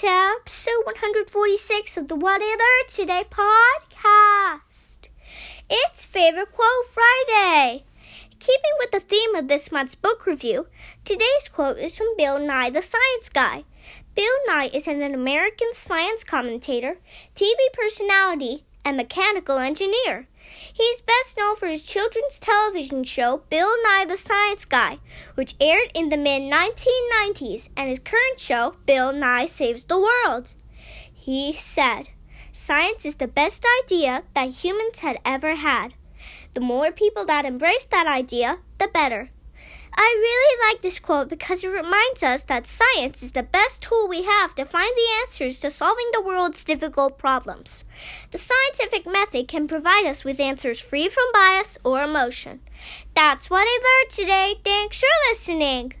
to episode 146 of the What Learned Today podcast. It's Favorite Quote Friday. Keeping with the theme of this month's book review, today's quote is from Bill Nye the Science Guy. Bill Nye is an American science commentator, TV personality, and mechanical engineer. He's best known for his children's television show, Bill Nye the Science Guy, which aired in the mid 1990s, and his current show, Bill Nye Saves the World. He said, Science is the best idea that humans had ever had. The more people that embrace that idea, the better. I really like this quote because it reminds us that science is the best tool we have to find the answers to solving the world's difficult problems. The scientific method can provide us with answers free from bias or emotion. That's what I learned today. Thanks for listening.